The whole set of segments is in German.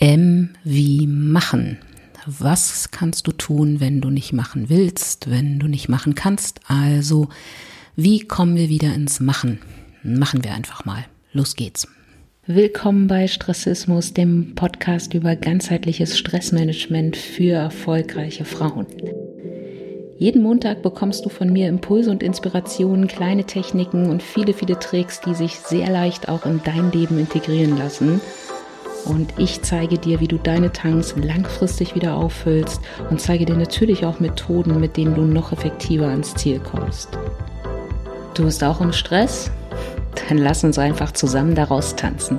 M wie machen. Was kannst du tun, wenn du nicht machen willst, wenn du nicht machen kannst? Also, wie kommen wir wieder ins Machen? Machen wir einfach mal. Los geht's. Willkommen bei Stressismus, dem Podcast über ganzheitliches Stressmanagement für erfolgreiche Frauen. Jeden Montag bekommst du von mir Impulse und Inspirationen, kleine Techniken und viele, viele Tricks, die sich sehr leicht auch in dein Leben integrieren lassen und ich zeige dir, wie du deine Tanks langfristig wieder auffüllst und zeige dir natürlich auch Methoden, mit denen du noch effektiver ans Ziel kommst. Du bist auch im Stress? Dann lass uns einfach zusammen daraus tanzen.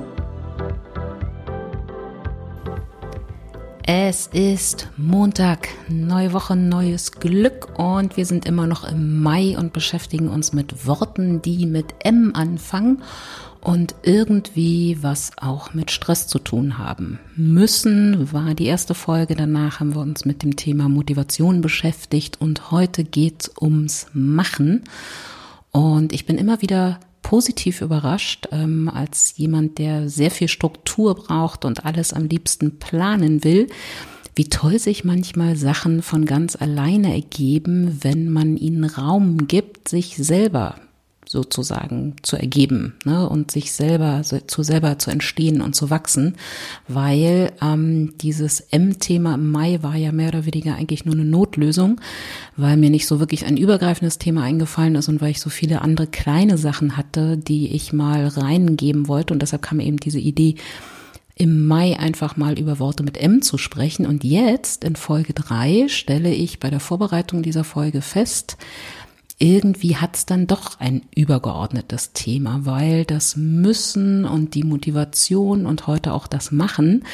Es ist Montag, neue Woche, neues Glück und wir sind immer noch im Mai und beschäftigen uns mit Worten, die mit M anfangen und irgendwie was auch mit Stress zu tun haben. Müssen war die erste Folge, danach haben wir uns mit dem Thema Motivation beschäftigt und heute geht's ums Machen. Und ich bin immer wieder positiv überrascht, ähm, als jemand, der sehr viel Struktur braucht und alles am liebsten planen will, wie toll sich manchmal Sachen von ganz alleine ergeben, wenn man ihnen Raum gibt, sich selber sozusagen zu ergeben ne, und sich selber zu selber zu entstehen und zu wachsen, weil ähm, dieses M-Thema im Mai war ja mehr oder weniger eigentlich nur eine Notlösung, weil mir nicht so wirklich ein übergreifendes Thema eingefallen ist und weil ich so viele andere kleine Sachen hatte, die ich mal reingeben wollte und deshalb kam eben diese Idee, im Mai einfach mal über Worte mit M zu sprechen. Und jetzt in Folge drei stelle ich bei der Vorbereitung dieser Folge fest, irgendwie hat es dann doch ein übergeordnetes Thema, weil das Müssen und die Motivation und heute auch das Machen,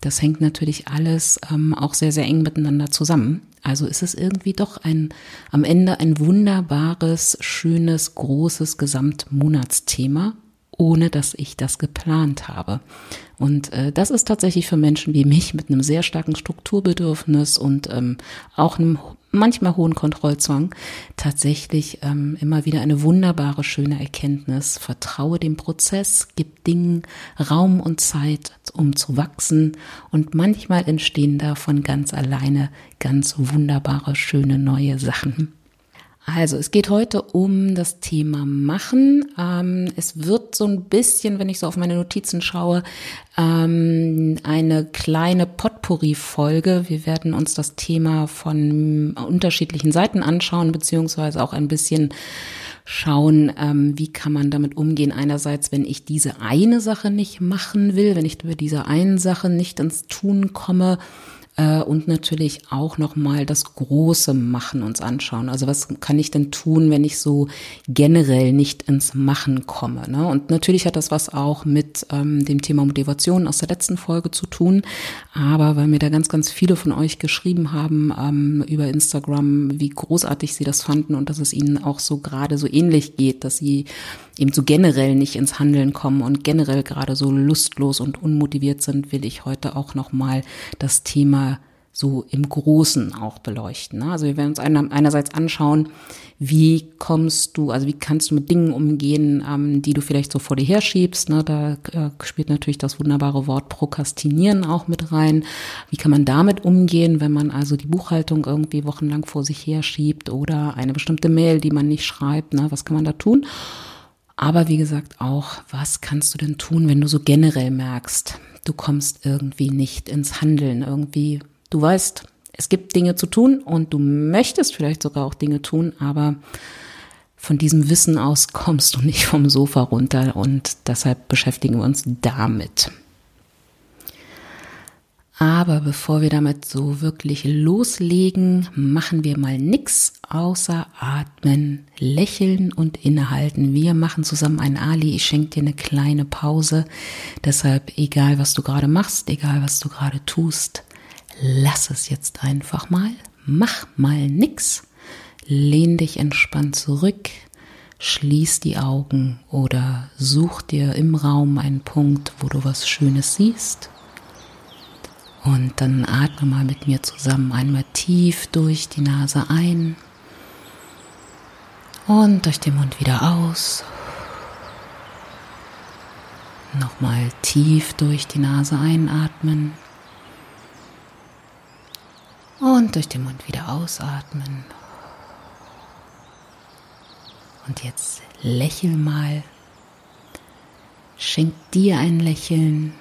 das hängt natürlich alles ähm, auch sehr, sehr eng miteinander zusammen. Also ist es irgendwie doch ein, am Ende ein wunderbares, schönes, großes Gesamtmonatsthema, ohne dass ich das geplant habe. Und äh, das ist tatsächlich für Menschen wie mich mit einem sehr starken Strukturbedürfnis und ähm, auch einem manchmal hohen Kontrollzwang tatsächlich ähm, immer wieder eine wunderbare, schöne Erkenntnis. Vertraue dem Prozess, gib Dingen Raum und Zeit, um zu wachsen. Und manchmal entstehen da von ganz alleine ganz wunderbare, schöne neue Sachen. Also, es geht heute um das Thema Machen. Ähm, es wird so ein bisschen, wenn ich so auf meine Notizen schaue, ähm, eine kleine Potpourri-Folge. Wir werden uns das Thema von unterschiedlichen Seiten anschauen, beziehungsweise auch ein bisschen schauen, ähm, wie kann man damit umgehen. Einerseits, wenn ich diese eine Sache nicht machen will, wenn ich über diese eine Sache nicht ins Tun komme, und natürlich auch noch mal das große Machen uns anschauen. Also was kann ich denn tun, wenn ich so generell nicht ins Machen komme? Ne? Und natürlich hat das was auch mit ähm, dem Thema Motivation aus der letzten Folge zu tun. Aber weil mir da ganz, ganz viele von euch geschrieben haben ähm, über Instagram, wie großartig sie das fanden und dass es ihnen auch so gerade so ähnlich geht, dass sie eben so generell nicht ins Handeln kommen und generell gerade so lustlos und unmotiviert sind, will ich heute auch noch mal das Thema so im Großen auch beleuchten. Ne? Also wir werden uns einerseits anschauen, wie kommst du, also wie kannst du mit Dingen umgehen, ähm, die du vielleicht so vor dir herschiebst. Ne? Da äh, spielt natürlich das wunderbare Wort Prokrastinieren auch mit rein. Wie kann man damit umgehen, wenn man also die Buchhaltung irgendwie wochenlang vor sich herschiebt oder eine bestimmte Mail, die man nicht schreibt, ne? was kann man da tun? Aber wie gesagt auch, was kannst du denn tun, wenn du so generell merkst, du kommst irgendwie nicht ins Handeln, irgendwie, du weißt, es gibt Dinge zu tun und du möchtest vielleicht sogar auch Dinge tun, aber von diesem Wissen aus kommst du nicht vom Sofa runter und deshalb beschäftigen wir uns damit. Aber bevor wir damit so wirklich loslegen, machen wir mal nix außer atmen, lächeln und innehalten. Wir machen zusammen ein Ali. Ich schenke dir eine kleine Pause. Deshalb, egal was du gerade machst, egal was du gerade tust, lass es jetzt einfach mal. Mach mal nix. Lehn dich entspannt zurück. Schließ die Augen oder such dir im Raum einen Punkt, wo du was Schönes siehst und dann atme mal mit mir zusammen einmal tief durch die Nase ein und durch den Mund wieder aus. Nochmal tief durch die Nase einatmen Und durch den Mund wieder ausatmen. Und jetzt lächel mal. Schenk dir ein Lächeln.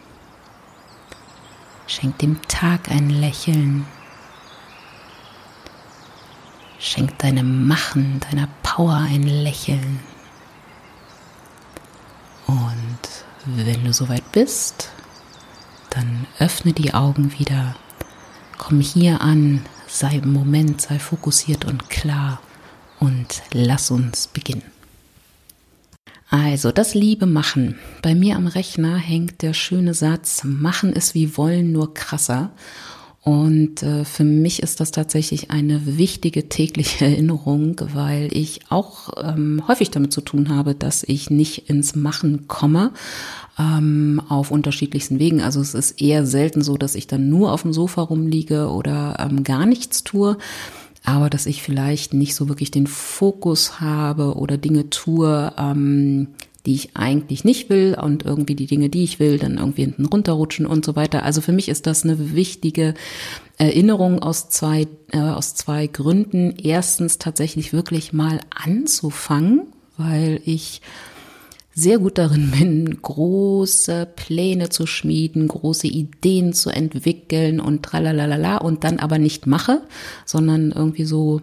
Schenk dem Tag ein Lächeln. Schenk deinem Machen, deiner Power ein Lächeln. Und wenn du soweit bist, dann öffne die Augen wieder. Komm hier an, sei im Moment, sei fokussiert und klar und lass uns beginnen. Also, das Liebe machen. Bei mir am Rechner hängt der schöne Satz, machen ist wie wollen, nur krasser. Und äh, für mich ist das tatsächlich eine wichtige tägliche Erinnerung, weil ich auch ähm, häufig damit zu tun habe, dass ich nicht ins Machen komme ähm, auf unterschiedlichsten Wegen. Also es ist eher selten so, dass ich dann nur auf dem Sofa rumliege oder ähm, gar nichts tue, aber dass ich vielleicht nicht so wirklich den Fokus habe oder Dinge tue, ähm, die ich eigentlich nicht will und irgendwie die Dinge, die ich will, dann irgendwie hinten runterrutschen und so weiter. Also für mich ist das eine wichtige Erinnerung aus zwei, äh, aus zwei Gründen. Erstens tatsächlich wirklich mal anzufangen, weil ich sehr gut darin bin, große Pläne zu schmieden, große Ideen zu entwickeln und tralalala und dann aber nicht mache, sondern irgendwie so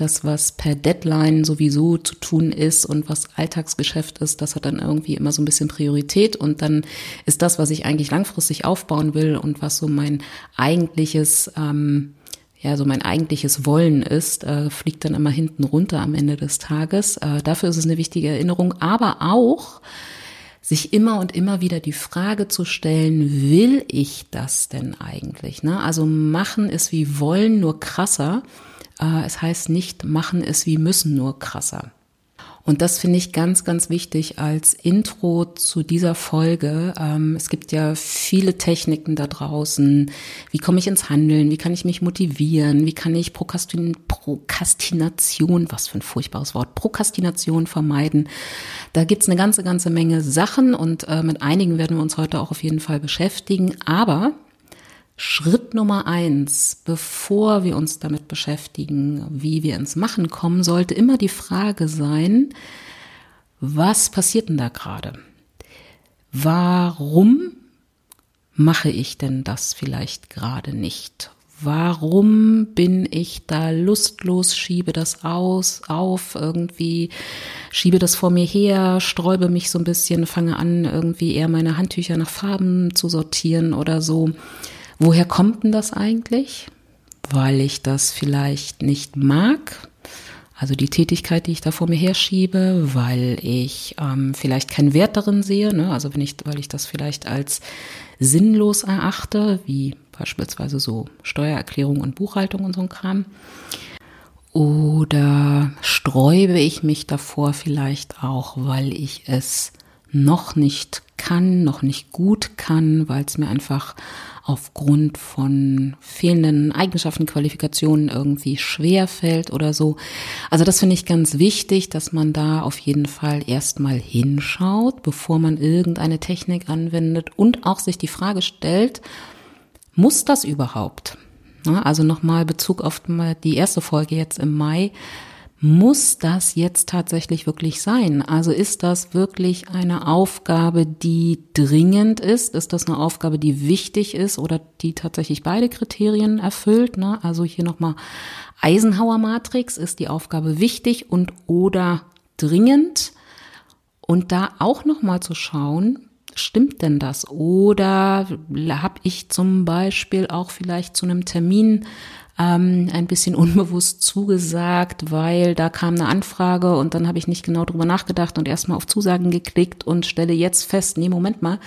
das, was per Deadline sowieso zu tun ist und was Alltagsgeschäft ist, das hat dann irgendwie immer so ein bisschen Priorität und dann ist das, was ich eigentlich langfristig aufbauen will und was so mein eigentliches ähm, ja, so mein eigentliches Wollen ist, äh, fliegt dann immer hinten runter am Ende des Tages. Äh, dafür ist es eine wichtige Erinnerung, aber auch sich immer und immer wieder die Frage zu stellen, will ich das denn eigentlich? Ne? Also machen ist wie wollen, nur krasser. Äh, es heißt nicht, machen ist wie müssen, nur krasser. Und das finde ich ganz, ganz wichtig als Intro zu dieser Folge. Ähm, es gibt ja viele Techniken da draußen. Wie komme ich ins Handeln? Wie kann ich mich motivieren? Wie kann ich Prokrastin Prokrastination, was für ein furchtbares Wort, Prokrastination vermeiden? Da gibt's eine ganze, ganze Menge Sachen und äh, mit einigen werden wir uns heute auch auf jeden Fall beschäftigen. Aber Schritt Nummer eins, bevor wir uns damit beschäftigen, wie wir ins Machen kommen, sollte immer die Frage sein, was passiert denn da gerade? Warum mache ich denn das vielleicht gerade nicht? Warum bin ich da lustlos, schiebe das aus, auf, irgendwie schiebe das vor mir her, sträube mich so ein bisschen, fange an, irgendwie eher meine Handtücher nach Farben zu sortieren oder so. Woher kommt denn das eigentlich? Weil ich das vielleicht nicht mag, also die Tätigkeit, die ich da vor mir herschiebe, weil ich ähm, vielleicht keinen Wert darin sehe, ne? also wenn ich, weil ich das vielleicht als sinnlos erachte, wie beispielsweise so Steuererklärung und Buchhaltung und so ein Kram. Oder sträube ich mich davor vielleicht auch, weil ich es noch nicht kann, noch nicht gut kann, weil es mir einfach aufgrund von fehlenden Eigenschaften, Qualifikationen irgendwie schwer fällt oder so. Also das finde ich ganz wichtig, dass man da auf jeden Fall erstmal hinschaut, bevor man irgendeine Technik anwendet und auch sich die Frage stellt, muss das überhaupt? Also nochmal Bezug auf die erste Folge jetzt im Mai muss das jetzt tatsächlich wirklich sein? Also ist das wirklich eine Aufgabe, die dringend ist? Ist das eine Aufgabe, die wichtig ist oder die tatsächlich beide Kriterien erfüllt? Ne? Also hier nochmal Eisenhower Matrix. Ist die Aufgabe wichtig und oder dringend? Und da auch nochmal zu schauen, stimmt denn das? Oder habe ich zum Beispiel auch vielleicht zu einem Termin ähm, ein bisschen unbewusst zugesagt, weil da kam eine Anfrage und dann habe ich nicht genau drüber nachgedacht und erstmal auf Zusagen geklickt und stelle jetzt fest, nee, Moment mal,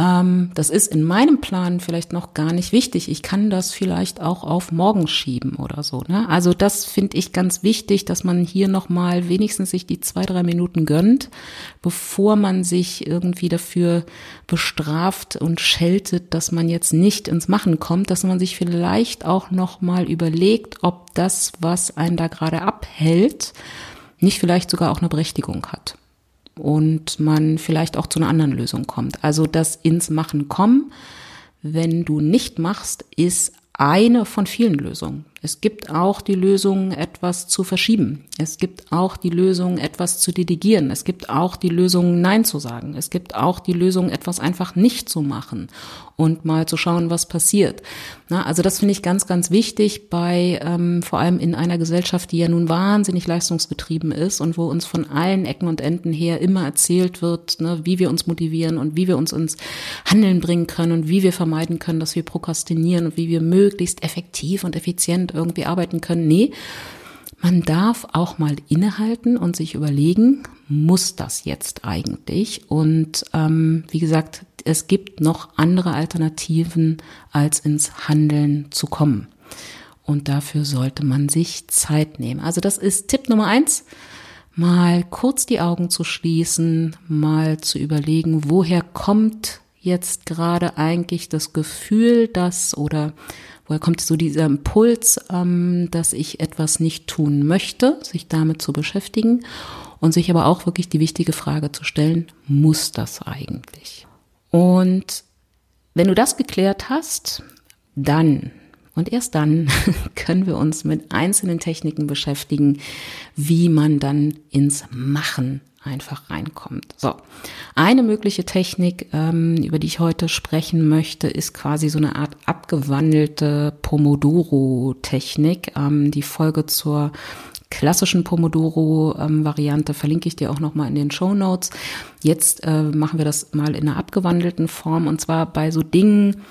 ähm, das ist in meinem Plan vielleicht noch gar nicht wichtig. Ich kann das vielleicht auch auf morgen schieben oder so. Ne? Also das finde ich ganz wichtig, dass man hier nochmal wenigstens sich die zwei, drei Minuten gönnt, bevor man sich irgendwie dafür bestraft und scheltet, dass man jetzt nicht ins Machen kommt, dass man sich vielleicht auch nochmal überlegt, ob das, was einen da gerade abhält, nicht vielleicht sogar auch eine Berechtigung hat und man vielleicht auch zu einer anderen Lösung kommt. Also das ins Machen kommen, wenn du nicht machst, ist eine von vielen Lösungen. Es gibt auch die Lösung, etwas zu verschieben. Es gibt auch die Lösung, etwas zu delegieren. Es gibt auch die Lösung, Nein zu sagen. Es gibt auch die Lösung, etwas einfach nicht zu machen und mal zu schauen, was passiert. Na, also das finde ich ganz, ganz wichtig bei, ähm, vor allem in einer Gesellschaft, die ja nun wahnsinnig leistungsgetrieben ist und wo uns von allen Ecken und Enden her immer erzählt wird, ne, wie wir uns motivieren und wie wir uns ins Handeln bringen können und wie wir vermeiden können, dass wir prokrastinieren und wie wir möglichst effektiv und effizient effizient irgendwie arbeiten können. Nee, man darf auch mal innehalten und sich überlegen, muss das jetzt eigentlich? Und ähm, wie gesagt, es gibt noch andere Alternativen, als ins Handeln zu kommen. Und dafür sollte man sich Zeit nehmen. Also das ist Tipp Nummer eins. Mal kurz die Augen zu schließen, mal zu überlegen, woher kommt jetzt gerade eigentlich das Gefühl, dass oder Woher kommt so dieser Impuls, ähm, dass ich etwas nicht tun möchte, sich damit zu beschäftigen und sich aber auch wirklich die wichtige Frage zu stellen, muss das eigentlich? Und wenn du das geklärt hast, dann und erst dann können wir uns mit einzelnen Techniken beschäftigen, wie man dann ins Machen einfach reinkommt. So, eine mögliche Technik, ähm, über die ich heute sprechen möchte, ist quasi so eine Art abgewandelte Pomodoro-Technik. Ähm, die Folge zur klassischen Pomodoro-Variante verlinke ich dir auch nochmal in den Show Notes. Jetzt äh, machen wir das mal in einer abgewandelten Form und zwar bei so Dingen,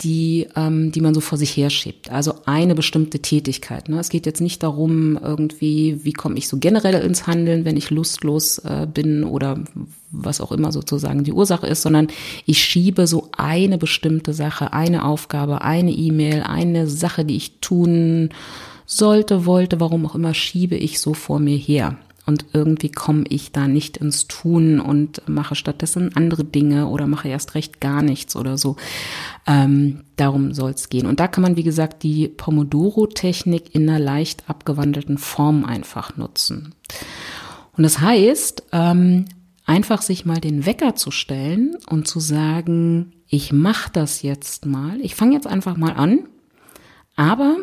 die, ähm, die man so vor sich her schiebt. Also eine bestimmte Tätigkeit. Ne? Es geht jetzt nicht darum, irgendwie, wie komme ich so generell ins Handeln, wenn ich lustlos äh, bin oder was auch immer sozusagen die Ursache ist, sondern ich schiebe so eine bestimmte Sache, eine Aufgabe, eine E-Mail, eine Sache, die ich tun sollte, wollte, warum auch immer, schiebe ich so vor mir her und irgendwie komme ich da nicht ins Tun und mache stattdessen andere Dinge oder mache erst recht gar nichts oder so. Ähm, darum soll es gehen. Und da kann man, wie gesagt, die Pomodoro-Technik in einer leicht abgewandelten Form einfach nutzen. Und das heißt, ähm, einfach sich mal den Wecker zu stellen und zu sagen, ich mache das jetzt mal. Ich fange jetzt einfach mal an, aber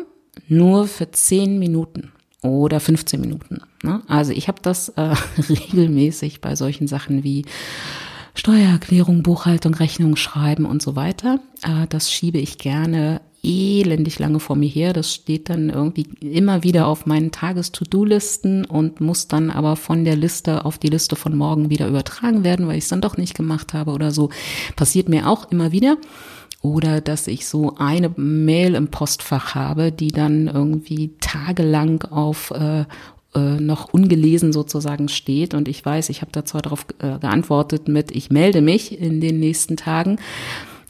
nur für zehn Minuten oder 15 Minuten. Ne? Also ich habe das äh, regelmäßig bei solchen Sachen wie Steuererklärung, Buchhaltung, Rechnung schreiben und so weiter. Äh, das schiebe ich gerne elendig lange vor mir her. Das steht dann irgendwie immer wieder auf meinen Tages-To-Do-Listen und muss dann aber von der Liste auf die Liste von morgen wieder übertragen werden, weil ich es dann doch nicht gemacht habe oder so. Passiert mir auch immer wieder. Oder dass ich so eine Mail im Postfach habe, die dann irgendwie tagelang auf äh, äh, noch ungelesen sozusagen steht. Und ich weiß, ich habe da zwar darauf äh, geantwortet mit, ich melde mich in den nächsten Tagen,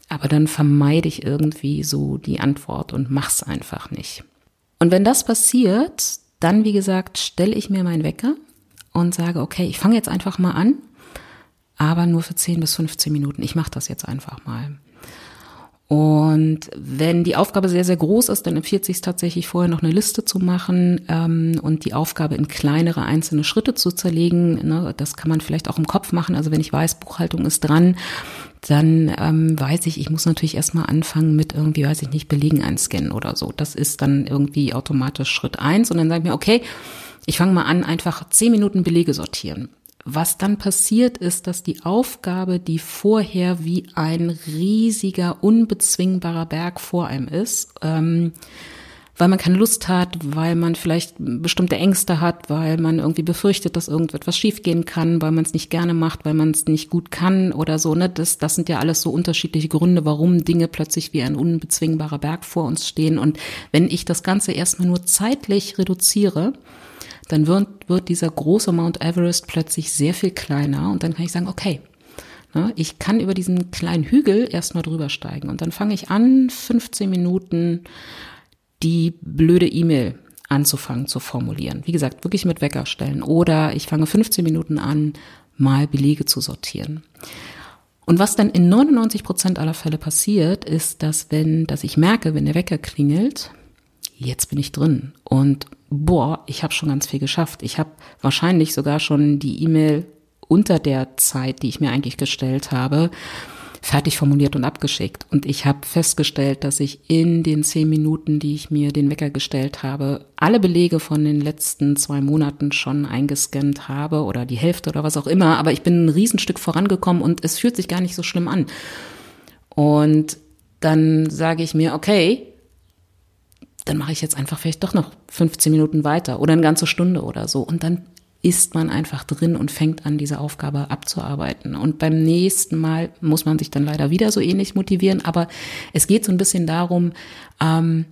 aber dann vermeide ich irgendwie so die Antwort und mach's einfach nicht. Und wenn das passiert, dann wie gesagt, stelle ich mir meinen Wecker und sage, okay, ich fange jetzt einfach mal an, aber nur für 10 bis 15 Minuten. Ich mache das jetzt einfach mal. Und wenn die Aufgabe sehr, sehr groß ist, dann empfiehlt sich tatsächlich vorher noch eine Liste zu machen ähm, und die Aufgabe in kleinere einzelne Schritte zu zerlegen. Ne? Das kann man vielleicht auch im Kopf machen. Also wenn ich weiß, Buchhaltung ist dran, dann ähm, weiß ich, ich muss natürlich erstmal anfangen mit irgendwie, weiß ich nicht, Belegen einscannen oder so. Das ist dann irgendwie automatisch Schritt eins. Und dann sage ich mir, okay, ich fange mal an, einfach zehn Minuten Belege sortieren. Was dann passiert ist, dass die Aufgabe, die vorher wie ein riesiger, unbezwingbarer Berg vor einem ist, ähm, weil man keine Lust hat, weil man vielleicht bestimmte Ängste hat, weil man irgendwie befürchtet, dass irgendetwas schiefgehen kann, weil man es nicht gerne macht, weil man es nicht gut kann oder so. Ne? Das, das sind ja alles so unterschiedliche Gründe, warum Dinge plötzlich wie ein unbezwingbarer Berg vor uns stehen. Und wenn ich das Ganze erstmal nur zeitlich reduziere, dann wird, wird dieser große Mount Everest plötzlich sehr viel kleiner und dann kann ich sagen, okay, ne, ich kann über diesen kleinen Hügel erstmal drüber steigen und dann fange ich an, 15 Minuten die blöde E-Mail anzufangen zu formulieren. Wie gesagt, wirklich mit Wecker stellen oder ich fange 15 Minuten an, mal Belege zu sortieren. Und was dann in 99 Prozent aller Fälle passiert, ist, dass wenn, dass ich merke, wenn der Wecker klingelt, jetzt bin ich drin und boah, ich habe schon ganz viel geschafft. Ich habe wahrscheinlich sogar schon die E-Mail unter der Zeit, die ich mir eigentlich gestellt habe, fertig formuliert und abgeschickt. Und ich habe festgestellt, dass ich in den zehn Minuten, die ich mir den Wecker gestellt habe, alle Belege von den letzten zwei Monaten schon eingescannt habe oder die Hälfte oder was auch immer. Aber ich bin ein Riesenstück vorangekommen und es fühlt sich gar nicht so schlimm an. Und dann sage ich mir, okay, dann mache ich jetzt einfach vielleicht doch noch 15 Minuten weiter oder eine ganze Stunde oder so. Und dann ist man einfach drin und fängt an, diese Aufgabe abzuarbeiten. Und beim nächsten Mal muss man sich dann leider wieder so ähnlich motivieren, aber es geht so ein bisschen darum, ähm,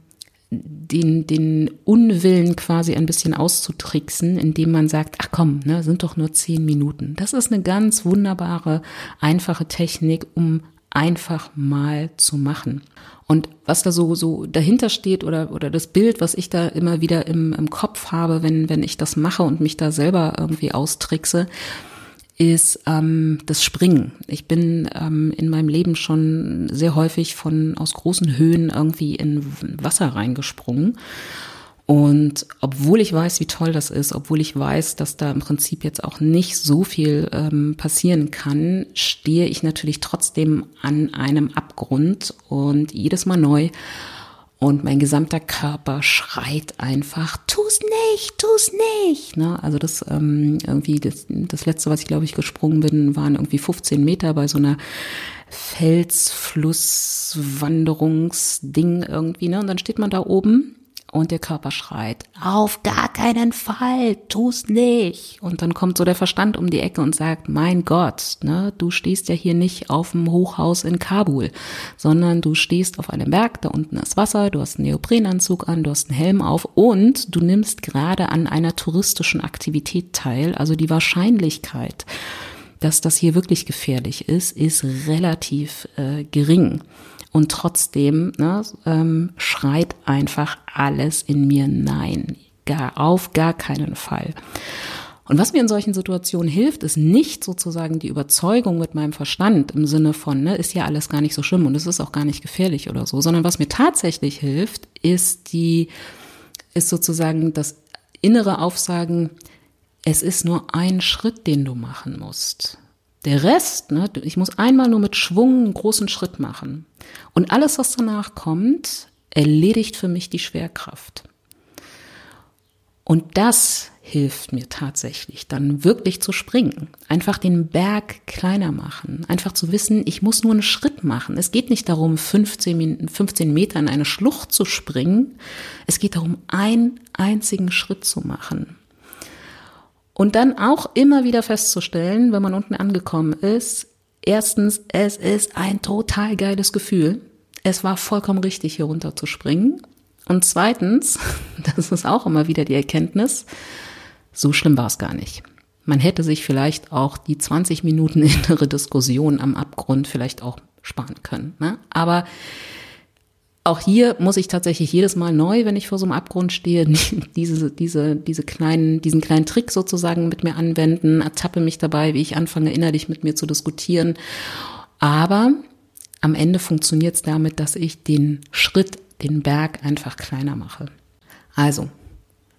den, den Unwillen quasi ein bisschen auszutricksen, indem man sagt, ach komm, ne, sind doch nur zehn Minuten. Das ist eine ganz wunderbare, einfache Technik, um einfach mal zu machen. Und was da so, so dahinter steht oder, oder das Bild, was ich da immer wieder im, im Kopf habe, wenn, wenn ich das mache und mich da selber irgendwie austrickse, ist ähm, das Springen. Ich bin ähm, in meinem Leben schon sehr häufig von aus großen Höhen irgendwie in Wasser reingesprungen und obwohl ich weiß, wie toll das ist, obwohl ich weiß, dass da im Prinzip jetzt auch nicht so viel ähm, passieren kann, stehe ich natürlich trotzdem an einem Abgrund und jedes Mal neu. Und mein gesamter Körper schreit einfach, tu's nicht, tu's nicht. Ne? Also das ähm, irgendwie, das, das letzte, was ich glaube ich gesprungen bin, waren irgendwie 15 Meter bei so einer Felsflusswanderungsding irgendwie. Ne? Und dann steht man da oben und der Körper schreit, auf gar keinen Fall, tu's nicht. Und dann kommt so der Verstand um die Ecke und sagt, mein Gott, ne, du stehst ja hier nicht auf dem Hochhaus in Kabul, sondern du stehst auf einem Berg, da unten ist Wasser, du hast einen Neoprenanzug an, du hast einen Helm auf und du nimmst gerade an einer touristischen Aktivität teil. Also die Wahrscheinlichkeit, dass das hier wirklich gefährlich ist, ist relativ äh, gering. Und trotzdem ne, ähm, schreit einfach alles in mir Nein. Gar, auf gar keinen Fall. Und was mir in solchen Situationen hilft, ist nicht sozusagen die Überzeugung mit meinem Verstand im Sinne von, ne, ist ja alles gar nicht so schlimm und es ist auch gar nicht gefährlich oder so, sondern was mir tatsächlich hilft, ist die, ist sozusagen das innere Aufsagen, es ist nur ein Schritt, den du machen musst. Der Rest, ne, ich muss einmal nur mit Schwung einen großen Schritt machen. Und alles, was danach kommt, erledigt für mich die Schwerkraft. Und das hilft mir tatsächlich, dann wirklich zu springen. Einfach den Berg kleiner machen. Einfach zu wissen, ich muss nur einen Schritt machen. Es geht nicht darum, 15, 15 Meter in eine Schlucht zu springen. Es geht darum, einen einzigen Schritt zu machen. Und dann auch immer wieder festzustellen, wenn man unten angekommen ist, erstens, es ist ein total geiles Gefühl. Es war vollkommen richtig, hier runter zu springen. Und zweitens, das ist auch immer wieder die Erkenntnis, so schlimm war es gar nicht. Man hätte sich vielleicht auch die 20 Minuten innere Diskussion am Abgrund vielleicht auch sparen können. Ne? Aber auch hier muss ich tatsächlich jedes Mal neu, wenn ich vor so einem Abgrund stehe, diese, diese, diese kleinen, diesen kleinen Trick sozusagen mit mir anwenden, ertappe mich dabei, wie ich anfange, innerlich mit mir zu diskutieren. Aber am Ende funktioniert es damit, dass ich den Schritt, den Berg einfach kleiner mache. Also,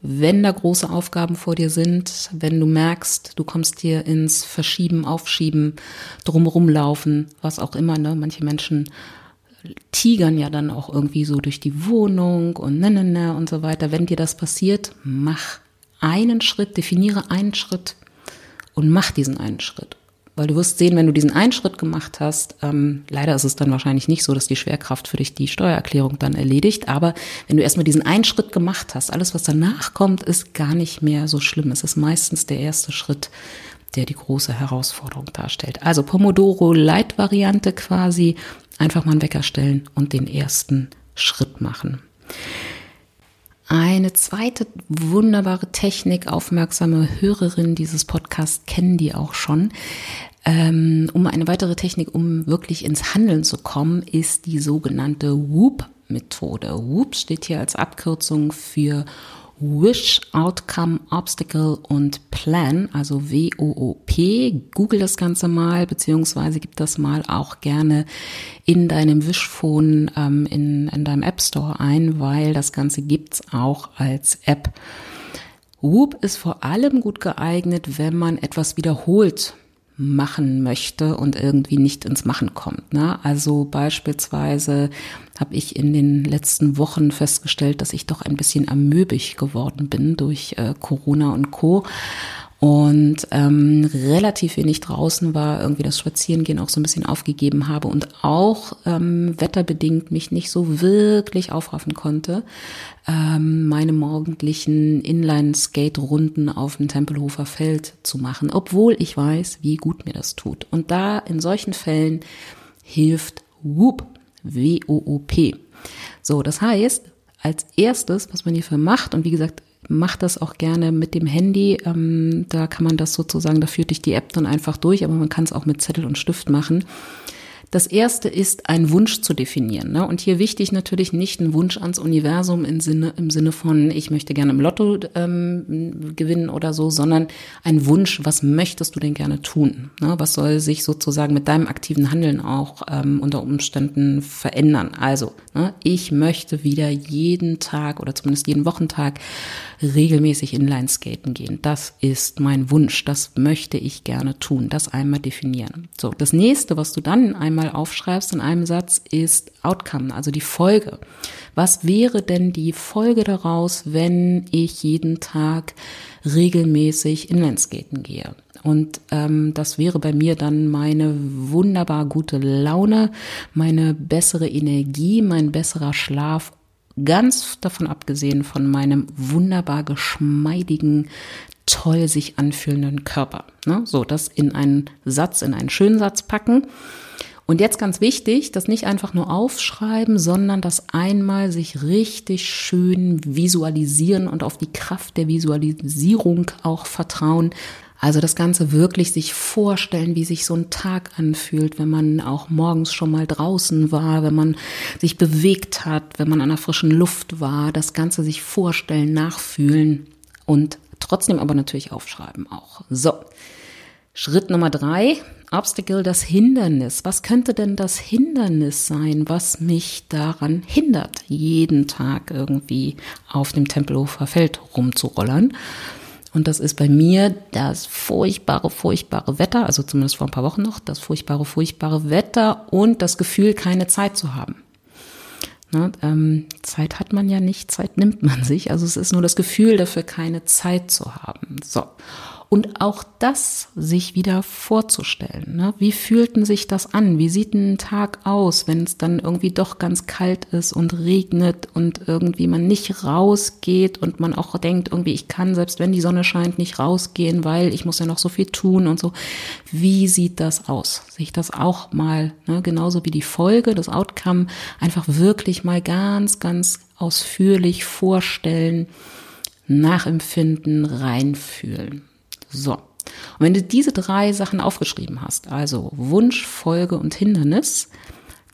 wenn da große Aufgaben vor dir sind, wenn du merkst, du kommst dir ins Verschieben, Aufschieben, drumherum laufen, was auch immer, ne? Manche Menschen tigern ja dann auch irgendwie so durch die Wohnung und ne, ne, ne und so weiter. Wenn dir das passiert, mach einen Schritt, definiere einen Schritt und mach diesen einen Schritt. Weil du wirst sehen, wenn du diesen einen Schritt gemacht hast, ähm, leider ist es dann wahrscheinlich nicht so, dass die Schwerkraft für dich die Steuererklärung dann erledigt, aber wenn du erstmal diesen einen Schritt gemacht hast, alles, was danach kommt, ist gar nicht mehr so schlimm. Es ist meistens der erste Schritt, der die große Herausforderung darstellt. Also Pomodoro Light Variante quasi, einfach mal einen Wecker stellen und den ersten Schritt machen. Eine zweite wunderbare Technik, aufmerksame Hörerinnen dieses Podcasts kennen die auch schon. Ähm, um eine weitere Technik, um wirklich ins Handeln zu kommen, ist die sogenannte WOOP-Methode. WOOP steht hier als Abkürzung für Wish, Outcome, Obstacle und Plan, also W-O-O-P. Google das Ganze mal, beziehungsweise gib das mal auch gerne in deinem Wish-Phone, ähm, in, in deinem App Store ein, weil das Ganze gibt's auch als App. Whoop ist vor allem gut geeignet, wenn man etwas wiederholt machen möchte und irgendwie nicht ins Machen kommt. Ne? Also beispielsweise habe ich in den letzten Wochen festgestellt, dass ich doch ein bisschen amöbig geworden bin durch äh, Corona und Co und ähm, relativ wenig draußen war, irgendwie das Spazierengehen auch so ein bisschen aufgegeben habe und auch ähm, wetterbedingt mich nicht so wirklich aufraffen konnte, ähm, meine morgendlichen Inline-Skate-Runden auf dem Tempelhofer Feld zu machen, obwohl ich weiß, wie gut mir das tut. Und da in solchen Fällen hilft Whoop, W-O-O-P. So, das heißt, als erstes, was man hierfür macht, und wie gesagt, mache das auch gerne mit dem Handy. Ähm, da kann man das sozusagen, da führt dich die App dann einfach durch, aber man kann es auch mit Zettel und Stift machen. Das erste ist, einen Wunsch zu definieren. Ne? Und hier wichtig natürlich nicht ein Wunsch ans Universum im Sinne, im Sinne von, ich möchte gerne im Lotto ähm, gewinnen oder so, sondern ein Wunsch, was möchtest du denn gerne tun? Ne? Was soll sich sozusagen mit deinem aktiven Handeln auch ähm, unter Umständen verändern? Also, ne? ich möchte wieder jeden Tag oder zumindest jeden Wochentag regelmäßig Inlineskaten gehen. Das ist mein Wunsch. Das möchte ich gerne tun. Das einmal definieren. So, das nächste, was du dann einmal aufschreibst in einem Satz, ist Outcome, also die Folge. Was wäre denn die Folge daraus, wenn ich jeden Tag regelmäßig Inlineskaten gehe? Und ähm, das wäre bei mir dann meine wunderbar gute Laune, meine bessere Energie, mein besserer Schlaf Ganz davon abgesehen von meinem wunderbar geschmeidigen, toll sich anfühlenden Körper. Ne? So, das in einen Satz, in einen schönen Satz packen. Und jetzt ganz wichtig, das nicht einfach nur aufschreiben, sondern das einmal sich richtig schön visualisieren und auf die Kraft der Visualisierung auch vertrauen, also das Ganze wirklich sich vorstellen, wie sich so ein Tag anfühlt, wenn man auch morgens schon mal draußen war, wenn man sich bewegt hat, wenn man an der frischen Luft war. Das Ganze sich vorstellen, nachfühlen und trotzdem aber natürlich aufschreiben auch. So. Schritt Nummer drei. Obstacle, das Hindernis. Was könnte denn das Hindernis sein, was mich daran hindert, jeden Tag irgendwie auf dem Tempelhofer Feld rumzurollern? Und das ist bei mir das furchtbare, furchtbare Wetter, also zumindest vor ein paar Wochen noch, das furchtbare, furchtbare Wetter und das Gefühl, keine Zeit zu haben. Ne, ähm, Zeit hat man ja nicht, Zeit nimmt man sich. Also es ist nur das Gefühl dafür, keine Zeit zu haben. So. Und auch das sich wieder vorzustellen. Ne? Wie fühlten sich das an? Wie sieht ein Tag aus, wenn es dann irgendwie doch ganz kalt ist und regnet und irgendwie man nicht rausgeht und man auch denkt, irgendwie ich kann, selbst wenn die Sonne scheint, nicht rausgehen, weil ich muss ja noch so viel tun und so. Wie sieht das aus? Sich das auch mal, ne, genauso wie die Folge, das Outcome, einfach wirklich mal ganz, ganz ausführlich vorstellen, nachempfinden, reinfühlen. So. Und wenn du diese drei Sachen aufgeschrieben hast, also Wunsch, Folge und Hindernis,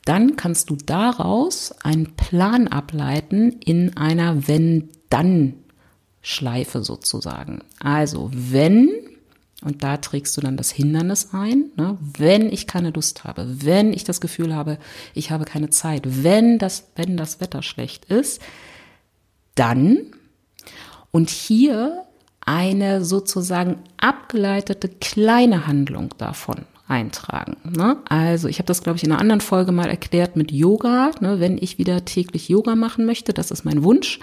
dann kannst du daraus einen Plan ableiten in einer Wenn-Dann-Schleife sozusagen. Also wenn, und da trägst du dann das Hindernis ein, ne, wenn ich keine Lust habe, wenn ich das Gefühl habe, ich habe keine Zeit, wenn das, wenn das Wetter schlecht ist, dann, und hier eine sozusagen abgeleitete kleine Handlung davon eintragen. Ne? Also ich habe das, glaube ich, in einer anderen Folge mal erklärt mit Yoga. Ne? Wenn ich wieder täglich Yoga machen möchte, das ist mein Wunsch.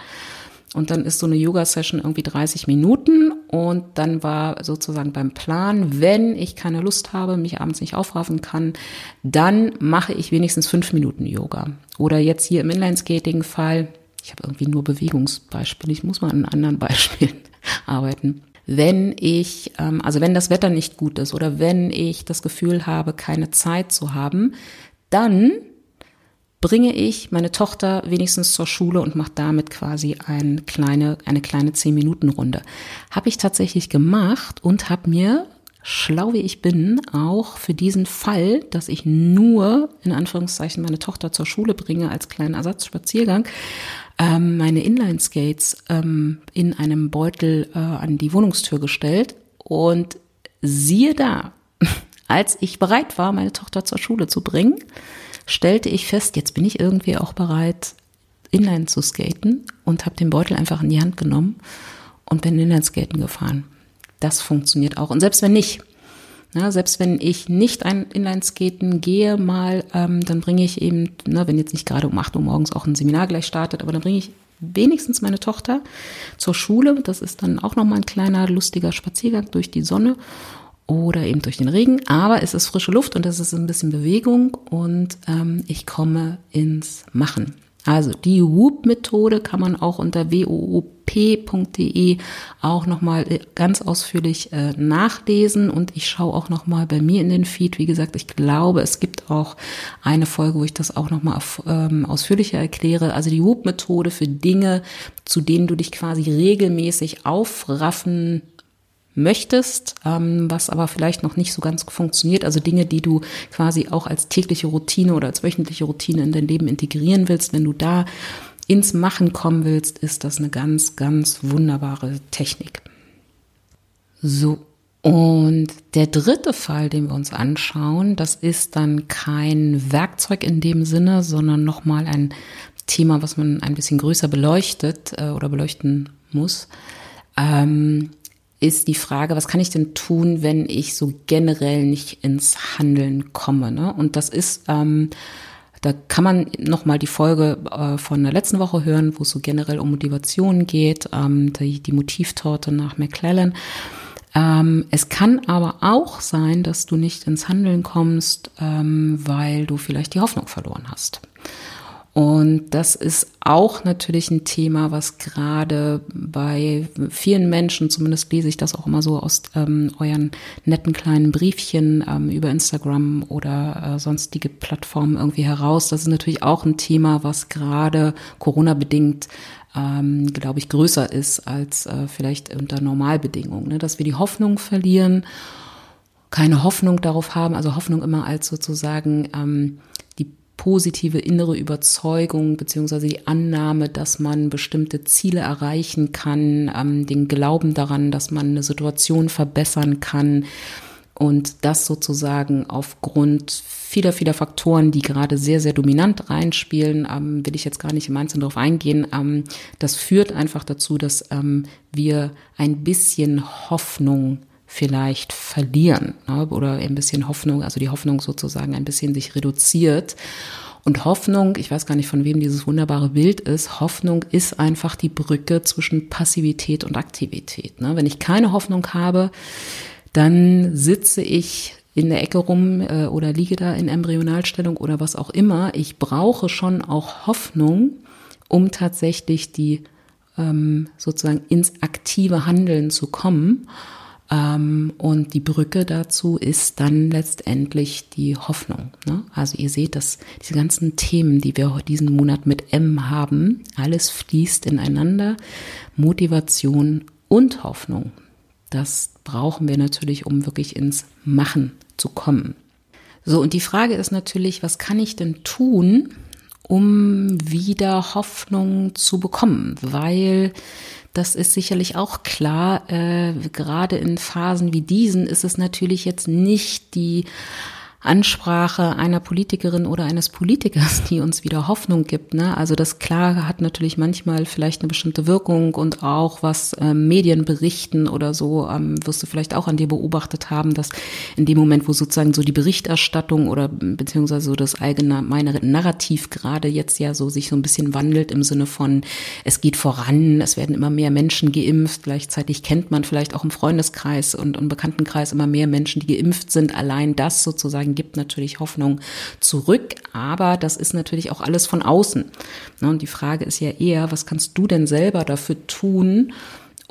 Und dann ist so eine Yoga-Session irgendwie 30 Minuten. Und dann war sozusagen beim Plan, wenn ich keine Lust habe, mich abends nicht aufraffen kann, dann mache ich wenigstens fünf Minuten Yoga. Oder jetzt hier im Inlineskating-Fall, ich habe irgendwie nur Bewegungsbeispiele, ich muss mal an anderen Beispielen arbeiten. Wenn ich, ähm, also wenn das Wetter nicht gut ist oder wenn ich das Gefühl habe, keine Zeit zu haben, dann bringe ich meine Tochter wenigstens zur Schule und mache damit quasi eine kleine, eine kleine 10-Minuten-Runde. Habe ich tatsächlich gemacht und habe mir, schlau wie ich bin, auch für diesen Fall, dass ich nur in Anführungszeichen meine Tochter zur Schule bringe als kleinen Ersatzspaziergang, ähm, meine Inline-Skates ähm, in einem Beutel äh, an die Wohnungstür gestellt und siehe da, als ich bereit war, meine Tochter zur Schule zu bringen, stellte ich fest, jetzt bin ich irgendwie auch bereit, Inline zu skaten und habe den Beutel einfach in die Hand genommen und bin Inline-Skaten gefahren. Das funktioniert auch. Und selbst wenn nicht, Ja, selbst wenn ich nicht ein Inlineskaten gehe mal, ähm, dann bringe ich eben, ne, wenn jetzt nicht gerade um 8 Uhr morgens auch ein Seminar gleich startet, aber dann bringe ich wenigstens meine Tochter zur Schule. Das ist dann auch nochmal ein kleiner, lustiger Spaziergang durch die Sonne oder eben durch den Regen. Aber es ist frische Luft und es ist ein bisschen Bewegung und ähm, ich komme ins Machen. Also die Whoop-Methode kann man auch unter woop.de auch nochmal äh, ganz ausführlich äh, nachlesen und ich schaue auch nochmal bei mir in den Feed. Wie gesagt, ich glaube, es gibt auch eine Folge, wo ich das auch nochmal ähm, ausführlicher erkläre. Also die Whoop-Methode für Dinge, zu denen du dich quasi regelmäßig aufraffen möchtest, ähm, was aber vielleicht noch nicht so ganz funktioniert. Also Dinge, die du quasi auch als tägliche Routine oder als wöchentliche Routine in dein Leben integrieren willst. Wenn du da ins Machen kommen willst, ist das eine ganz, ganz wunderbare Technik. So. Und der dritte Fall, den wir uns anschauen, das ist dann kein Werkzeug in dem Sinne, sondern nochmal ein Thema, was man ein bisschen größer beleuchtet äh, oder beleuchten muss. Ähm, ist die Frage, was kann ich denn tun, wenn ich so generell nicht ins Handeln komme? Ne? Und das ist, ähm, da kann man nochmal die Folge äh, von der letzten Woche hören, wo es so generell um Motivation geht, ähm, die, die Motivtorte nach McClellan. Ähm, es kann aber auch sein, dass du nicht ins Handeln kommst, ähm, weil du vielleicht die Hoffnung verloren hast. Und das ist auch natürlich ein Thema, was gerade bei vielen Menschen, zumindest lese ich das auch immer so aus ähm, euren netten kleinen Briefchen ähm, über Instagram oder äh, sonstige Plattformen irgendwie heraus. Das ist natürlich auch ein Thema, was gerade Corona-bedingt ähm, glaube ich, größer ist als äh, vielleicht unter Normalbedingungen, ne? dass wir die Hoffnung verlieren, keine Hoffnung darauf haben, also Hoffnung immer als sozusagen ähm, positive innere Überzeugung beziehungsweise die Annahme, dass man bestimmte Ziele erreichen kann, ähm, den Glauben daran, dass man eine Situation verbessern kann und das sozusagen aufgrund vieler, vieler Faktoren, die gerade sehr, sehr dominant reinspielen, ähm, will ich jetzt gar nicht im Einzelnen darauf eingehen. Ähm, das führt einfach dazu, dass ähm, wir ein bisschen Hoffnung vielleicht verlieren ne? oder ein bisschen Hoffnung, also die Hoffnung sozusagen ein bisschen sich reduziert. Und Hoffnung, ich weiß gar nicht, von wem dieses wunderbare Bild ist, Hoffnung ist einfach die Brücke zwischen Passivität und Aktivität. Ne? Wenn ich keine Hoffnung habe, dann sitze ich in der Ecke rum äh, oder liege da in Embryonalstellung oder was auch immer. Ich brauche schon auch Hoffnung, um tatsächlich die ähm, sozusagen ins aktive Handeln zu kommen. Ähm, und die Brücke dazu ist dann letztendlich die Hoffnung. Ne? Also ihr seht, dass diese ganzen Themen, die wir diesen Monat mit M haben, alles fließt ineinander. Motivation und Hoffnung. Das brauchen wir natürlich, um wirklich ins Machen zu kommen. So, und die Frage ist natürlich, was kann ich denn tun, um wieder Hoffnung zu bekommen? Weil das ist sicherlich auch klar. Äh, gerade in Phasen wie diesen ist es natürlich jetzt nicht die Ansprache einer Politikerin oder eines Politikers, die uns wieder Hoffnung gibt. Ne? Also das klar hat natürlich manchmal vielleicht eine bestimmte Wirkung und auch was ähm, Medien berichten oder so, ähm, wirst du vielleicht auch an dir beobachtet haben, dass in dem Moment, wo sozusagen so die Berichterstattung oder beziehungsweise so das allgemeine Narrativ gerade jetzt ja so sich so ein bisschen wandelt im Sinne von, es geht voran, es werden immer mehr Menschen geimpft, gleichzeitig kennt man vielleicht auch im Freundeskreis und im Bekanntenkreis immer mehr Menschen, die geimpft sind. Allein das sozusagen sozusagen gibt natürlich Hoffnung zurück, aber das ist natürlich auch alles von außen. Ne, und die Frage ist ja eher, was kannst du denn selber dafür tun,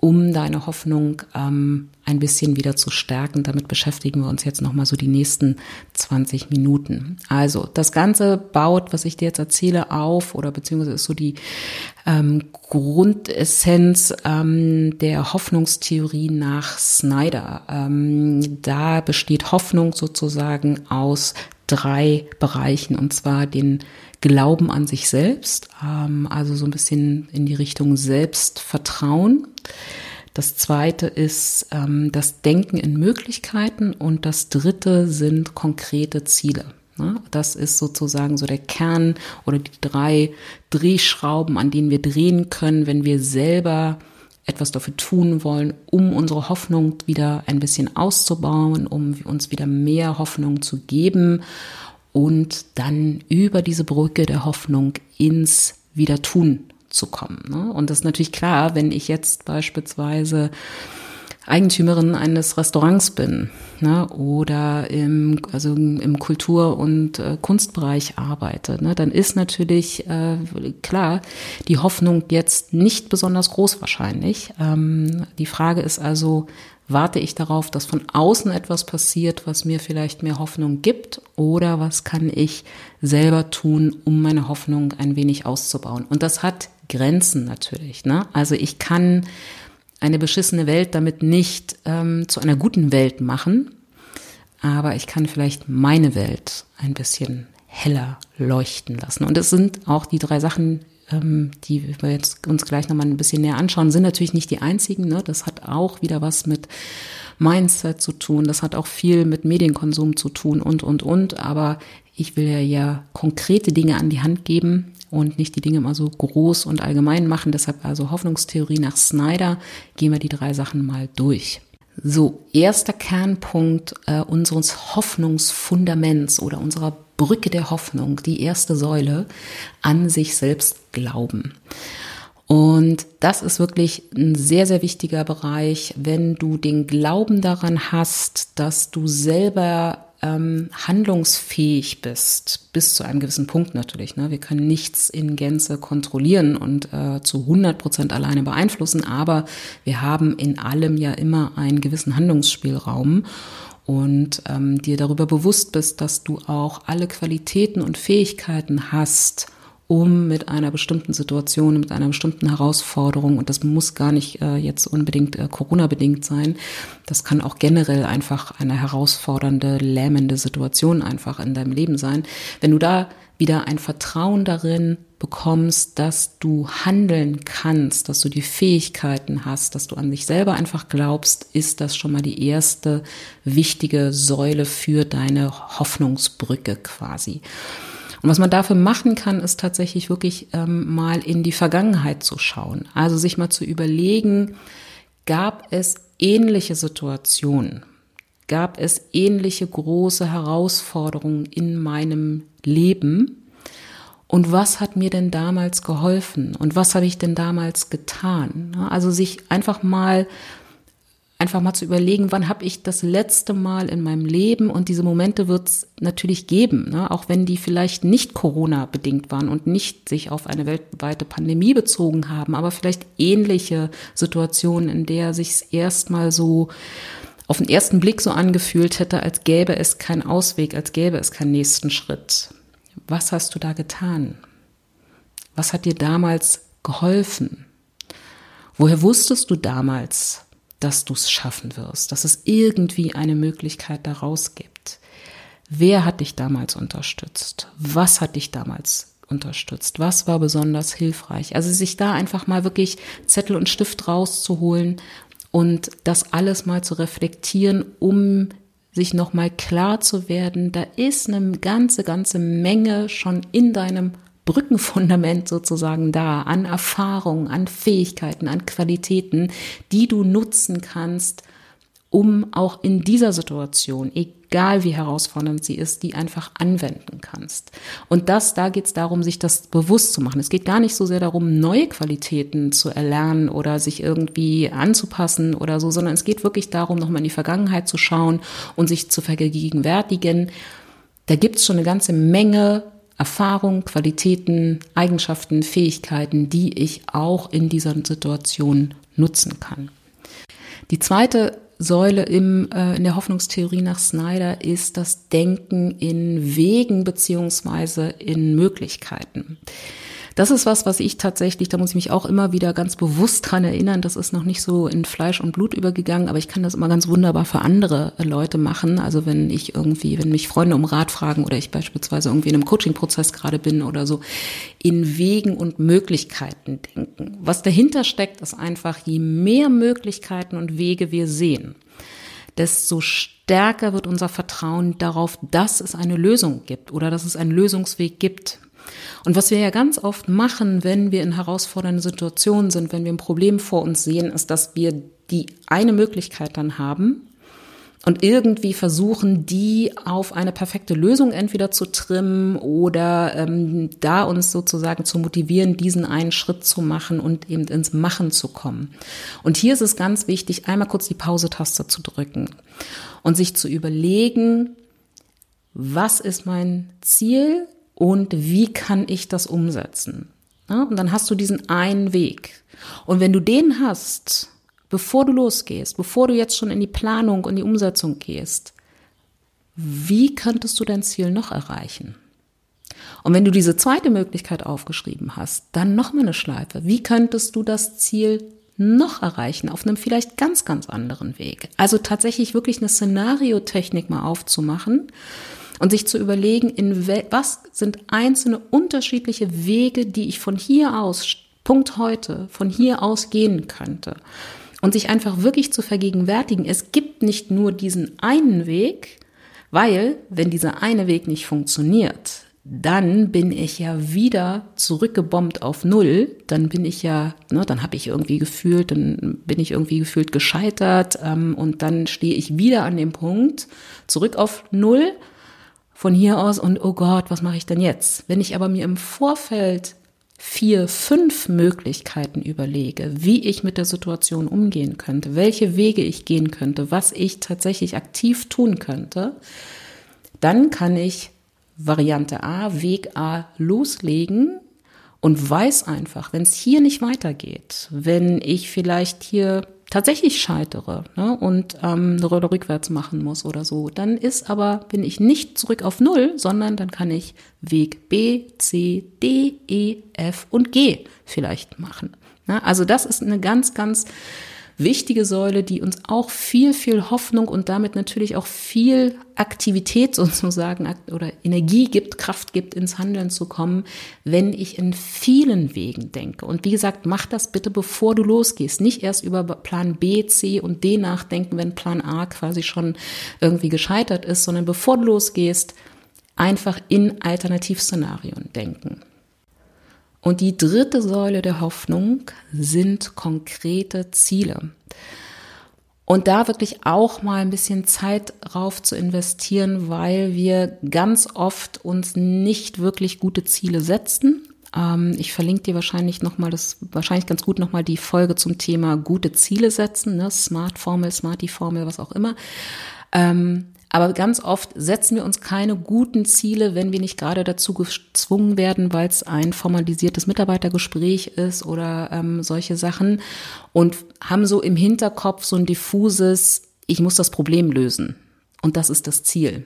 um deine Hoffnung ähm, ein bisschen wieder zu stärken. Damit beschäftigen wir uns jetzt nochmal so die nächsten 20 Minuten. Also das Ganze baut, was ich dir jetzt erzähle, auf oder beziehungsweise ist so die ähm, Grundessenz ähm, der Hoffnungstheorie nach Snyder. Ähm, da besteht Hoffnung sozusagen aus drei Bereichen und zwar den Glauben an sich selbst, ähm, also so ein bisschen in die Richtung Selbstvertrauen. Das zweite ist ähm, das Denken in Möglichkeiten und das dritte sind konkrete Ziele. Ne? Das ist sozusagen so der Kern oder die drei Drehschrauben, an denen wir drehen können, wenn wir selber etwas dafür tun wollen, um unsere Hoffnung wieder ein bisschen auszubauen, um uns wieder mehr Hoffnung zu geben und dann über diese Brücke der Hoffnung ins Wiedertun zu kommen. Ne? Und das ist natürlich klar, wenn ich jetzt beispielsweise Eigentümerin eines Restaurants bin ne, oder im, also im Kultur- und äh, Kunstbereich arbeite, ne, dann ist natürlich äh, klar die Hoffnung jetzt nicht besonders groß wahrscheinlich. Ähm, die Frage ist also, warte ich darauf, dass von außen etwas passiert, was mir vielleicht mehr Hoffnung gibt oder was kann ich selber tun, um meine Hoffnung ein wenig auszubauen? Und das hat Grenzen natürlich. Ne? Also ich kann eine beschissene Welt damit nicht ähm, zu einer guten Welt machen, aber ich kann vielleicht meine Welt ein bisschen heller leuchten lassen. Und es sind auch die drei Sachen, ähm, die wir jetzt uns gleich nochmal ein bisschen näher anschauen, sind natürlich nicht die einzigen. Ne? Das hat auch wieder was mit Mindset zu tun. Das hat auch viel mit Medienkonsum zu tun und, und, und. Aber ich will ja, ja konkrete Dinge an die Hand geben, und nicht die Dinge mal so groß und allgemein machen. Deshalb also Hoffnungstheorie nach Snyder gehen wir die drei Sachen mal durch. So, erster Kernpunkt äh, unseres Hoffnungsfundaments oder unserer Brücke der Hoffnung, die erste Säule, an sich selbst glauben. Und das ist wirklich ein sehr, sehr wichtiger Bereich, wenn du den Glauben daran hast, dass du selber ähm, handlungsfähig bist, bis zu einem gewissen Punkt natürlich. Ne? Wir können nichts in Gänze kontrollieren und äh, zu 100 Prozent alleine beeinflussen, aber wir haben in allem ja immer einen gewissen Handlungsspielraum und ähm, dir darüber bewusst bist, dass du auch alle Qualitäten und Fähigkeiten hast, um mit einer bestimmten Situation, mit einer bestimmten Herausforderung, und das muss gar nicht äh, jetzt unbedingt äh, Corona-bedingt sein, das kann auch generell einfach eine herausfordernde, lähmende Situation einfach in deinem Leben sein. Wenn du da wieder ein Vertrauen darin bekommst, dass du handeln kannst, dass du die Fähigkeiten hast, dass du an dich selber einfach glaubst, ist das schon mal die erste wichtige Säule für deine Hoffnungsbrücke quasi. Und was man dafür machen kann, ist tatsächlich wirklich ähm, mal in die Vergangenheit zu schauen. Also sich mal zu überlegen, gab es ähnliche Situationen? Gab es ähnliche große Herausforderungen in meinem Leben? Und was hat mir denn damals geholfen? Und was habe ich denn damals getan? Also sich einfach mal einfach mal zu überlegen, wann habe ich das letzte Mal in meinem Leben und diese Momente wird es natürlich geben, ne? auch wenn die vielleicht nicht Corona bedingt waren und nicht sich auf eine weltweite Pandemie bezogen haben, aber vielleicht ähnliche Situationen, in der sich es erstmal so auf den ersten Blick so angefühlt hätte, als gäbe es keinen Ausweg, als gäbe es keinen nächsten Schritt. Was hast du da getan? Was hat dir damals geholfen? Woher wusstest du damals, dass du es schaffen wirst, dass es irgendwie eine Möglichkeit daraus gibt. Wer hat dich damals unterstützt? Was hat dich damals unterstützt? Was war besonders hilfreich? Also sich da einfach mal wirklich Zettel und Stift rauszuholen und das alles mal zu reflektieren, um sich nochmal klar zu werden, da ist eine ganze, ganze Menge schon in deinem Brückenfundament sozusagen da an Erfahrungen, an Fähigkeiten, an Qualitäten, die du nutzen kannst, um auch in dieser Situation, egal wie herausfordernd sie ist, die einfach anwenden kannst. Und das, da geht es darum, sich das bewusst zu machen. Es geht gar nicht so sehr darum, neue Qualitäten zu erlernen oder sich irgendwie anzupassen oder so, sondern es geht wirklich darum, nochmal in die Vergangenheit zu schauen und sich zu vergegenwärtigen. Da gibt es schon eine ganze Menge Erfahrung, Qualitäten, Eigenschaften, Fähigkeiten, die ich auch in dieser Situation nutzen kann. Die zweite Säule im, äh, in der Hoffnungstheorie nach Snyder ist das Denken in Wegen beziehungsweise in Möglichkeiten. Das ist was, was ich tatsächlich, da muss ich mich auch immer wieder ganz bewusst dran erinnern, das ist noch nicht so in Fleisch und Blut übergegangen, aber ich kann das immer ganz wunderbar für andere Leute machen. Also wenn ich irgendwie, wenn mich Freunde um Rat fragen oder ich beispielsweise irgendwie in einem Coaching-Prozess gerade bin oder so, in Wegen und Möglichkeiten denken. Was dahinter steckt, ist einfach, je mehr Möglichkeiten und Wege wir sehen, desto stärker wird unser Vertrauen darauf, dass es eine Lösung gibt oder dass es einen Lösungsweg gibt. Und was wir ja ganz oft machen, wenn wir in herausfordernden Situationen sind, wenn wir ein Problem vor uns sehen, ist, dass wir die eine Möglichkeit dann haben, und irgendwie versuchen, die auf eine perfekte Lösung entweder zu trimmen oder ähm, da uns sozusagen zu motivieren, diesen einen Schritt zu machen und eben ins Machen zu kommen. Und hier ist es ganz wichtig, einmal kurz die Pause-Taste zu drücken und sich zu überlegen, was ist mein Ziel und wie kann ich das umsetzen? Ja, und dann hast du diesen einen Weg. Und wenn du den hast, bevor du losgehst, bevor du jetzt schon in die Planung und die Umsetzung gehst, wie könntest du dein Ziel noch erreichen? Und wenn du diese zweite Möglichkeit aufgeschrieben hast, dann noch mal eine Schleife. Wie könntest du das Ziel noch erreichen auf einem vielleicht ganz, ganz anderen Weg? Also tatsächlich wirklich eine Szenariotechnik mal aufzumachen und sich zu überlegen, in was sind einzelne unterschiedliche Wege, die ich von hier aus, Punkt heute, von hier aus gehen könnte und sich einfach wirklich zu vergegenwärtigen, es gibt nicht nur diesen einen Weg, weil wenn dieser eine Weg nicht funktioniert, dann bin ich ja wieder zurückgebombt auf Null. Dann bin ich ja, ne, dann habe ich irgendwie gefühlt, dann bin ich irgendwie gefühlt gescheitert ähm, und dann stehe ich wieder an dem Punkt zurück auf Null von hier aus und oh Gott, was mache ich denn jetzt? Wenn ich aber mir im Vorfeld vier, fünf Möglichkeiten überlege, wie ich mit der Situation umgehen könnte, welche Wege ich gehen könnte, was ich tatsächlich aktiv tun könnte, dann kann ich Variante A, Weg A loslegen und weiß einfach, wenn es hier nicht weitergeht, wenn ich vielleicht hier tatsächlich scheitere ne, und ähm, eine Rolle rückwärts machen muss oder so, dann ist aber, bin ich nicht zurück auf Null, sondern dann kann ich Weg B, C, D, E, F und G vielleicht machen. Ne? Also das ist eine ganz, ganz wichtige Säule, die uns auch viel, viel Hoffnung und damit natürlich auch viel Aktivität sozusagen oder Energie gibt, Kraft gibt, ins Handeln zu kommen, wenn ich in vielen Wegen denke. Und wie gesagt, mach das bitte, bevor du losgehst. Nicht erst über Plan B, C und D nachdenken, wenn Plan A quasi schon irgendwie gescheitert ist, sondern bevor du losgehst, einfach in Alternativszenarien denken. Und die dritte Säule der Hoffnung sind konkrete Ziele. Und da wirklich auch mal ein bisschen Zeit drauf zu investieren, weil wir ganz oft uns nicht wirklich gute Ziele setzen. Ähm, ich verlinke dir wahrscheinlich nochmal, das wahrscheinlich ganz gut nochmal die Folge zum Thema gute Ziele setzen, ne? Smart Formel, Smarty Formel, was auch immer. Ähm, aber ganz oft setzen wir uns keine guten Ziele, wenn wir nicht gerade dazu gezwungen werden, weil es ein formalisiertes Mitarbeitergespräch ist oder ähm, solche Sachen und haben so im Hinterkopf so ein diffuses, ich muss das Problem lösen. Und das ist das Ziel.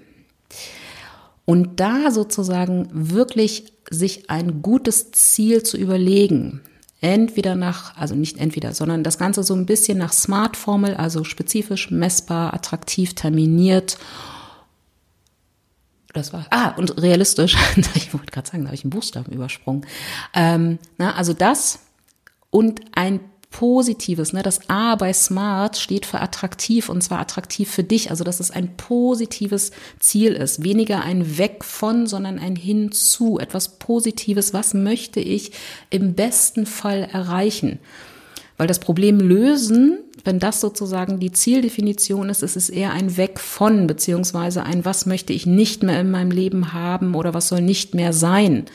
Und da sozusagen wirklich sich ein gutes Ziel zu überlegen, entweder nach, also nicht entweder, sondern das Ganze so ein bisschen nach Smart-Formel, also spezifisch, messbar, attraktiv, terminiert. Das war, ah, und realistisch. ich wollte gerade sagen, da habe ich einen Buchstaben übersprungen. Ähm, na, also das und ein Positives. Ne? Das A bei Smart steht für attraktiv und zwar attraktiv für dich. Also dass es ein positives Ziel ist. Weniger ein Weg von, sondern ein Hinzu. Etwas Positives. Was möchte ich im besten Fall erreichen? Weil das Problem lösen, wenn das sozusagen die Zieldefinition ist, ist es eher ein Weg von, beziehungsweise ein Was möchte ich nicht mehr in meinem Leben haben oder was soll nicht mehr sein.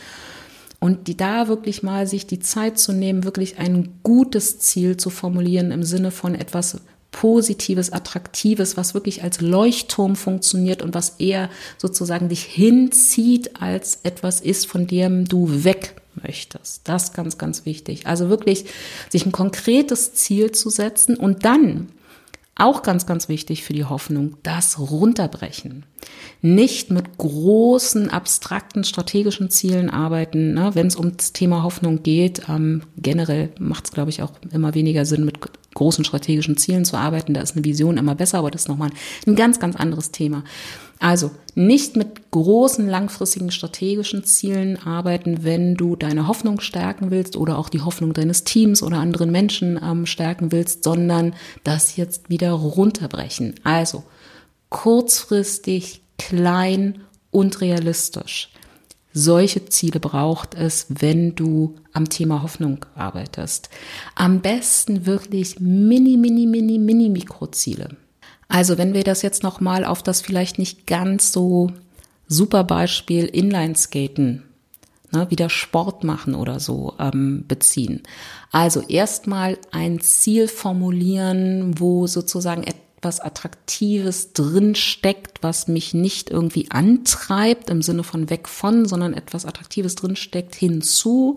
Und die da wirklich mal sich die Zeit zu nehmen, wirklich ein gutes Ziel zu formulieren im Sinne von etwas Positives, Attraktives, was wirklich als Leuchtturm funktioniert und was eher sozusagen dich hinzieht, als etwas ist, von dem du weg möchtest. Das ist ganz, ganz wichtig. Also wirklich sich ein konkretes Ziel zu setzen und dann auch ganz, ganz wichtig für die Hoffnung, das runterbrechen. Nicht mit großen, abstrakten, strategischen Zielen arbeiten, ne? wenn es um das Thema Hoffnung geht. Ähm, generell macht es, glaube ich, auch immer weniger Sinn, mit großen strategischen Zielen zu arbeiten. Da ist eine Vision immer besser, aber das ist nochmal ein ganz, ganz anderes Thema. Also nicht mit großen, langfristigen strategischen Zielen arbeiten, wenn du deine Hoffnung stärken willst oder auch die Hoffnung deines Teams oder anderen Menschen ähm, stärken willst, sondern das jetzt wieder runterbrechen. Also kurzfristig, klein und realistisch. Solche Ziele braucht es, wenn du am Thema Hoffnung arbeitest. Am besten wirklich mini, mini, mini, mini Mikroziele. Also wenn wir das jetzt nochmal auf das vielleicht nicht ganz so super Beispiel Inlineskaten ne, wieder Sport machen oder so ähm, beziehen. Also erstmal ein Ziel formulieren, wo sozusagen etwas Attraktives drin steckt, was mich nicht irgendwie antreibt im Sinne von weg von, sondern etwas Attraktives drin steckt hinzu,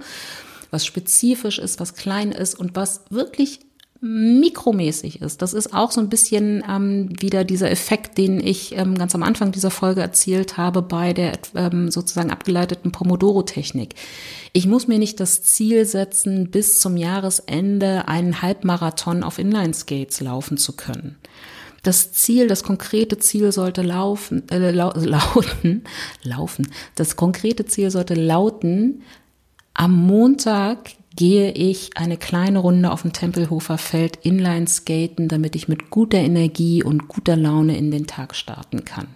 was spezifisch ist, was klein ist und was wirklich mikromäßig ist. Das ist auch so ein bisschen ähm, wieder dieser Effekt, den ich ähm, ganz am Anfang dieser Folge erzählt habe bei der ähm, sozusagen abgeleiteten Pomodoro-Technik. Ich muss mir nicht das Ziel setzen, bis zum Jahresende einen Halbmarathon auf Inline-Skates laufen zu können. Das Ziel, das konkrete Ziel sollte laufen, äh, lau lauten, laufen. Das konkrete Ziel sollte lauten, am Montag gehe ich eine kleine Runde auf dem Tempelhofer Feld Inline skaten, damit ich mit guter Energie und guter Laune in den Tag starten kann.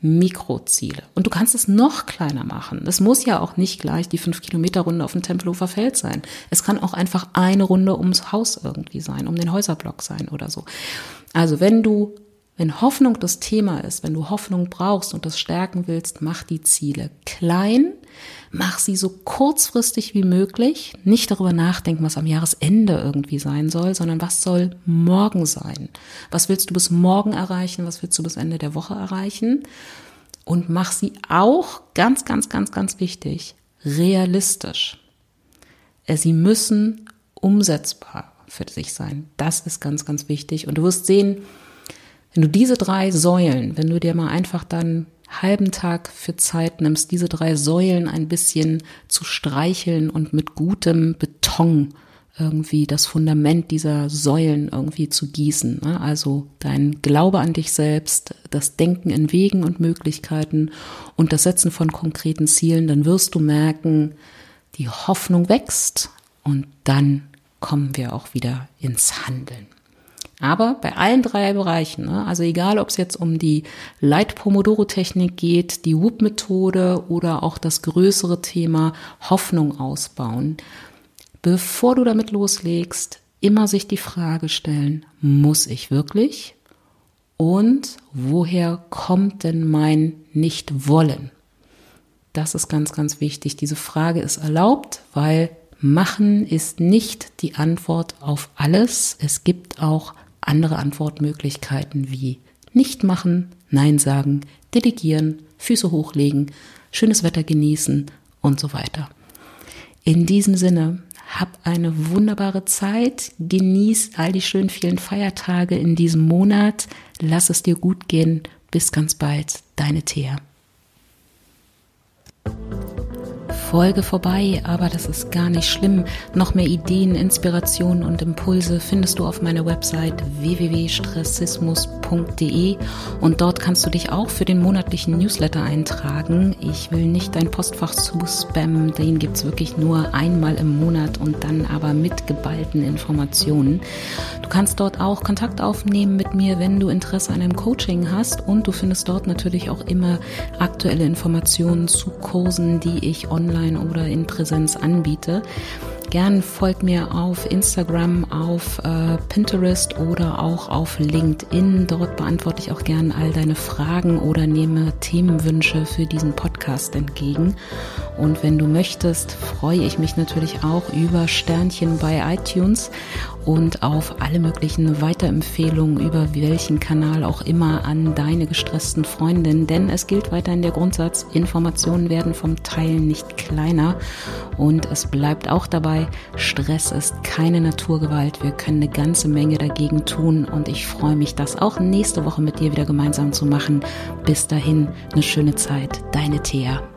Mikroziele. Und du kannst es noch kleiner machen. Es muss ja auch nicht gleich die 5 Kilometer Runde auf dem Tempelhofer Feld sein. Es kann auch einfach eine Runde ums Haus irgendwie sein, um den Häuserblock sein oder so. Also wenn du wenn Hoffnung das Thema ist, wenn du Hoffnung brauchst und das stärken willst, mach die Ziele klein, mach sie so kurzfristig wie möglich, nicht darüber nachdenken, was am Jahresende irgendwie sein soll, sondern was soll morgen sein? Was willst du bis morgen erreichen? Was willst du bis Ende der Woche erreichen? Und mach sie auch ganz, ganz, ganz, ganz wichtig, realistisch. Äh, sie müssen umsetzbar für sich sein. Das ist ganz, ganz wichtig. Und du wirst sehen, wenn du diese drei Säulen, wenn du dir mal einfach dann halben Tag für Zeit nimmst, diese drei Säulen ein bisschen zu streicheln und mit gutem Beton irgendwie das Fundament dieser Säulen irgendwie zu gießen. Ne? Also dein Glaube an dich selbst, das Denken in Wegen und Möglichkeiten und das Setzen von konkreten Zielen, dann wirst du merken, die Hoffnung wächst und dann kommen wir auch wieder ins Handeln. Aber bei allen drei Bereichen, ne, also egal, ob es jetzt um die Light-Pomodoro-Technik geht, die Whoop-Methode oder auch das größere Thema Hoffnung ausbauen, bevor du damit loslegst, immer sich die Frage stellen, muss ich wirklich? Und woher kommt denn mein Nicht-Wollen? Das ist ganz, ganz wichtig. Diese Frage ist erlaubt, weil Machen ist nicht die Antwort auf alles. Es gibt auch andere Antwortmöglichkeiten wie nicht machen, Nein sagen, delegieren, Füße hochlegen, schönes Wetter genießen und so weiter. In diesem Sinne, hab eine wunderbare Zeit, genieß all die schönen vielen Feiertage in diesem Monat, lass es dir gut gehen, bis ganz bald, deine Thea. Folge vorbei, aber das ist gar nicht schlimm. Noch mehr Ideen, Inspirationen und Impulse findest du auf meiner Website www.stressismus.de und dort kannst du dich auch für den monatlichen Newsletter eintragen. Ich will nicht dein Postfach zu spammen, den gibt es wirklich nur einmal im Monat und dann aber mit geballten Informationen. Du kannst dort auch Kontakt aufnehmen mit mir, wenn du Interesse an einem Coaching hast und du findest dort natürlich auch immer aktuelle Informationen zu Kursen, die ich online online oder in Präsenz anbiete. Gern folgt mir auf Instagram, auf äh, Pinterest oder auch auf LinkedIn. Dort beantworte ich auch gern all deine Fragen oder nehme Themenwünsche für diesen Podcast entgegen. Und wenn du möchtest, freue ich mich natürlich auch über Sternchen bei iTunes und auf alle möglichen Weiterempfehlungen über welchen Kanal auch immer an deine gestressten Freundinnen. Denn es gilt weiterhin der Grundsatz, Informationen werden vom Teilen nicht kleiner. Und es bleibt auch dabei, Stress ist keine Naturgewalt. Wir können eine ganze Menge dagegen tun und ich freue mich, das auch nächste Woche mit dir wieder gemeinsam zu machen. Bis dahin, eine schöne Zeit. Deine Thea.